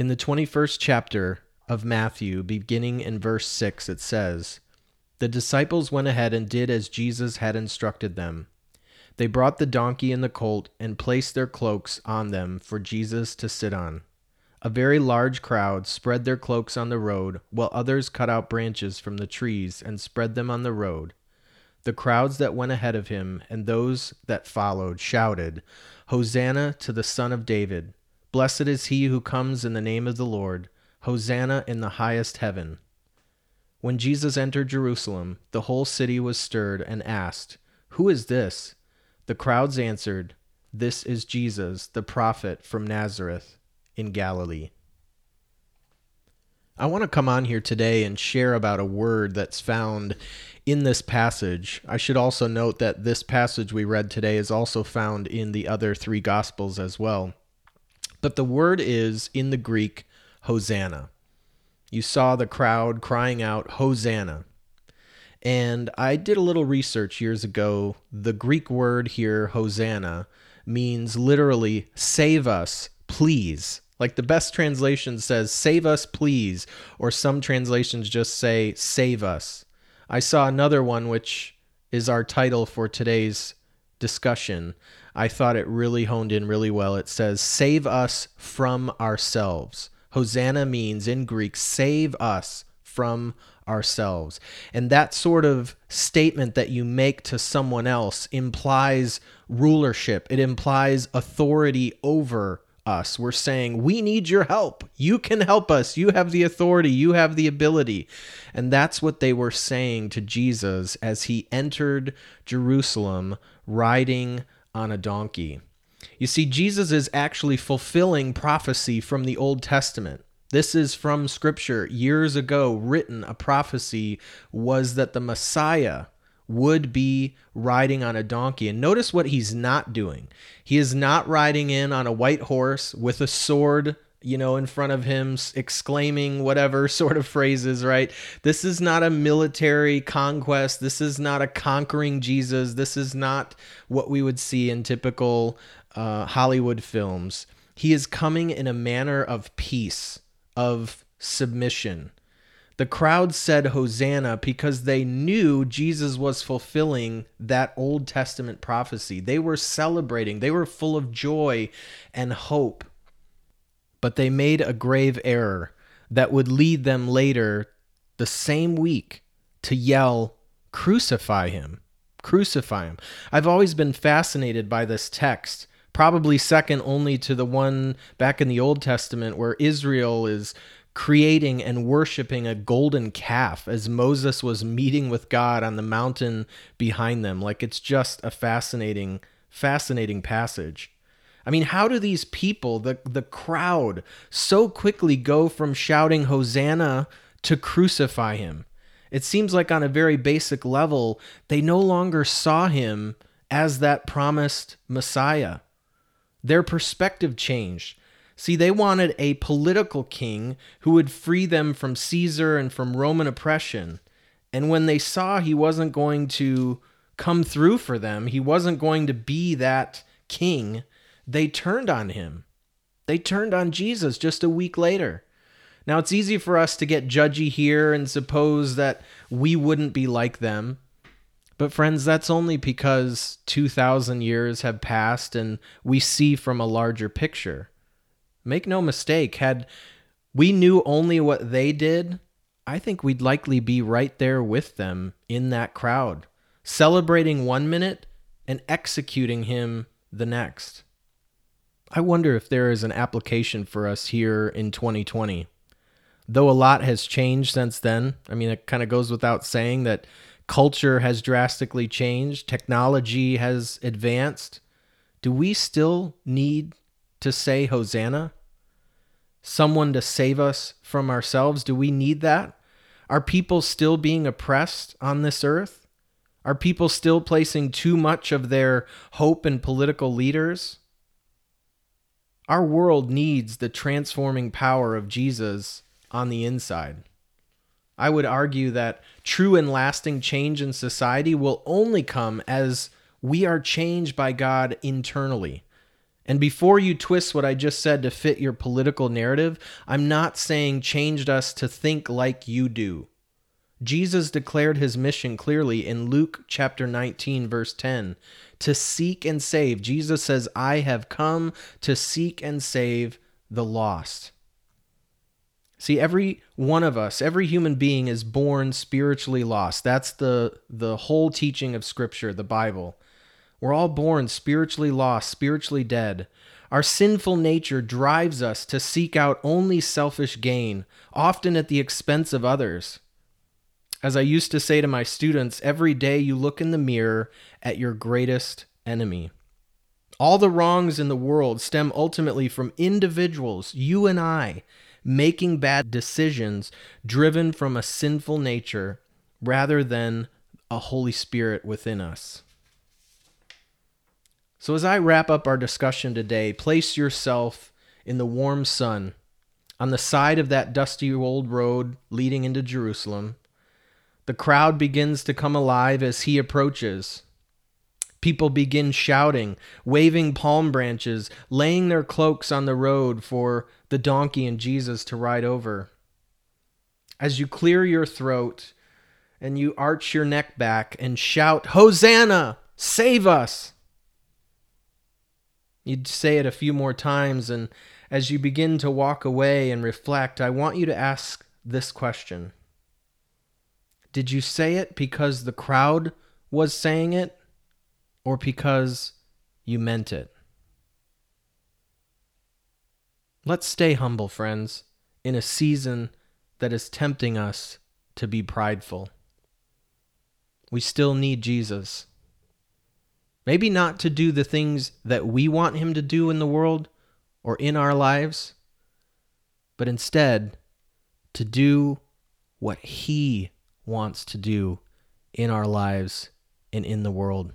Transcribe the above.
In the 21st chapter of Matthew, beginning in verse 6, it says, The disciples went ahead and did as Jesus had instructed them. They brought the donkey and the colt and placed their cloaks on them for Jesus to sit on. A very large crowd spread their cloaks on the road, while others cut out branches from the trees and spread them on the road. The crowds that went ahead of him and those that followed shouted, Hosanna to the Son of David! Blessed is he who comes in the name of the Lord. Hosanna in the highest heaven. When Jesus entered Jerusalem, the whole city was stirred and asked, Who is this? The crowds answered, This is Jesus, the prophet from Nazareth in Galilee. I want to come on here today and share about a word that's found in this passage. I should also note that this passage we read today is also found in the other three Gospels as well. But the word is in the Greek, Hosanna. You saw the crowd crying out, Hosanna. And I did a little research years ago. The Greek word here, Hosanna, means literally save us, please. Like the best translation says, save us, please. Or some translations just say, save us. I saw another one, which is our title for today's discussion. I thought it really honed in really well. It says, Save us from ourselves. Hosanna means in Greek, save us from ourselves. And that sort of statement that you make to someone else implies rulership, it implies authority over us. We're saying, We need your help. You can help us. You have the authority. You have the ability. And that's what they were saying to Jesus as he entered Jerusalem riding on a donkey. You see, Jesus is actually fulfilling prophecy from the Old Testament. This is from Scripture. Years ago, written, a prophecy was that the Messiah would be riding on a donkey. And notice what he's not doing. He is not riding in on a white horse with a sword you know, in front of him, exclaiming whatever sort of phrases, right? This is not a military conquest. This is not a conquering Jesus. This is not what we would see in typical uh, Hollywood films. He is coming in a manner of peace, of submission. The crowd said Hosanna because they knew Jesus was fulfilling that Old Testament prophecy. They were celebrating, they were full of joy and hope but they made a grave error that would lead them later the same week to yell, Crucify him! Crucify him! I've always been fascinated by this text, probably second only to the one back in the Old Testament where Israel is creating and worshiping a golden calf as Moses was meeting with God on the mountain behind them. Like it's just a fascinating, fascinating passage. I mean, how do these people, the, the crowd, so quickly go from shouting Hosanna to crucify him? It seems like, on a very basic level, they no longer saw him as that promised Messiah. Their perspective changed. See, they wanted a political king who would free them from Caesar and from Roman oppression. And when they saw he wasn't going to come through for them, he wasn't going to be that king, they turned on him. They turned on Jesus just a week later. Now, it's easy for us to get judgy here and suppose that we wouldn't be like them. But, friends, that's only because 2,000 years have passed and we see from a larger picture. Make no mistake, had we knew only what they did, I think we'd likely be right there with them in that crowd, celebrating one minute and executing him the next. I wonder if there is an application for us here in 2020. Though a lot has changed since then, I mean, it kind of goes without saying that culture has drastically changed, technology has advanced. Do we still need to say Hosanna? Someone to save us from ourselves? Do we need that? Are people still being oppressed on this earth? Are people still placing too much of their hope in political leaders? Our world needs the transforming power of Jesus on the inside. I would argue that true and lasting change in society will only come as we are changed by God internally. And before you twist what I just said to fit your political narrative, I'm not saying changed us to think like you do. Jesus declared his mission clearly in Luke chapter 19, verse 10 to seek and save. Jesus says, I have come to seek and save the lost. See, every one of us, every human being is born spiritually lost. That's the, the whole teaching of Scripture, the Bible. We're all born spiritually lost, spiritually dead. Our sinful nature drives us to seek out only selfish gain, often at the expense of others. As I used to say to my students, every day you look in the mirror at your greatest enemy. All the wrongs in the world stem ultimately from individuals, you and I, making bad decisions driven from a sinful nature rather than a Holy Spirit within us. So, as I wrap up our discussion today, place yourself in the warm sun on the side of that dusty old road leading into Jerusalem. The crowd begins to come alive as he approaches. People begin shouting, waving palm branches, laying their cloaks on the road for the donkey and Jesus to ride over. As you clear your throat and you arch your neck back and shout, Hosanna! Save us! You'd say it a few more times, and as you begin to walk away and reflect, I want you to ask this question Did you say it because the crowd was saying it? or because you meant it. Let's stay humble, friends, in a season that is tempting us to be prideful. We still need Jesus. Maybe not to do the things that we want him to do in the world or in our lives, but instead to do what he wants to do in our lives and in the world.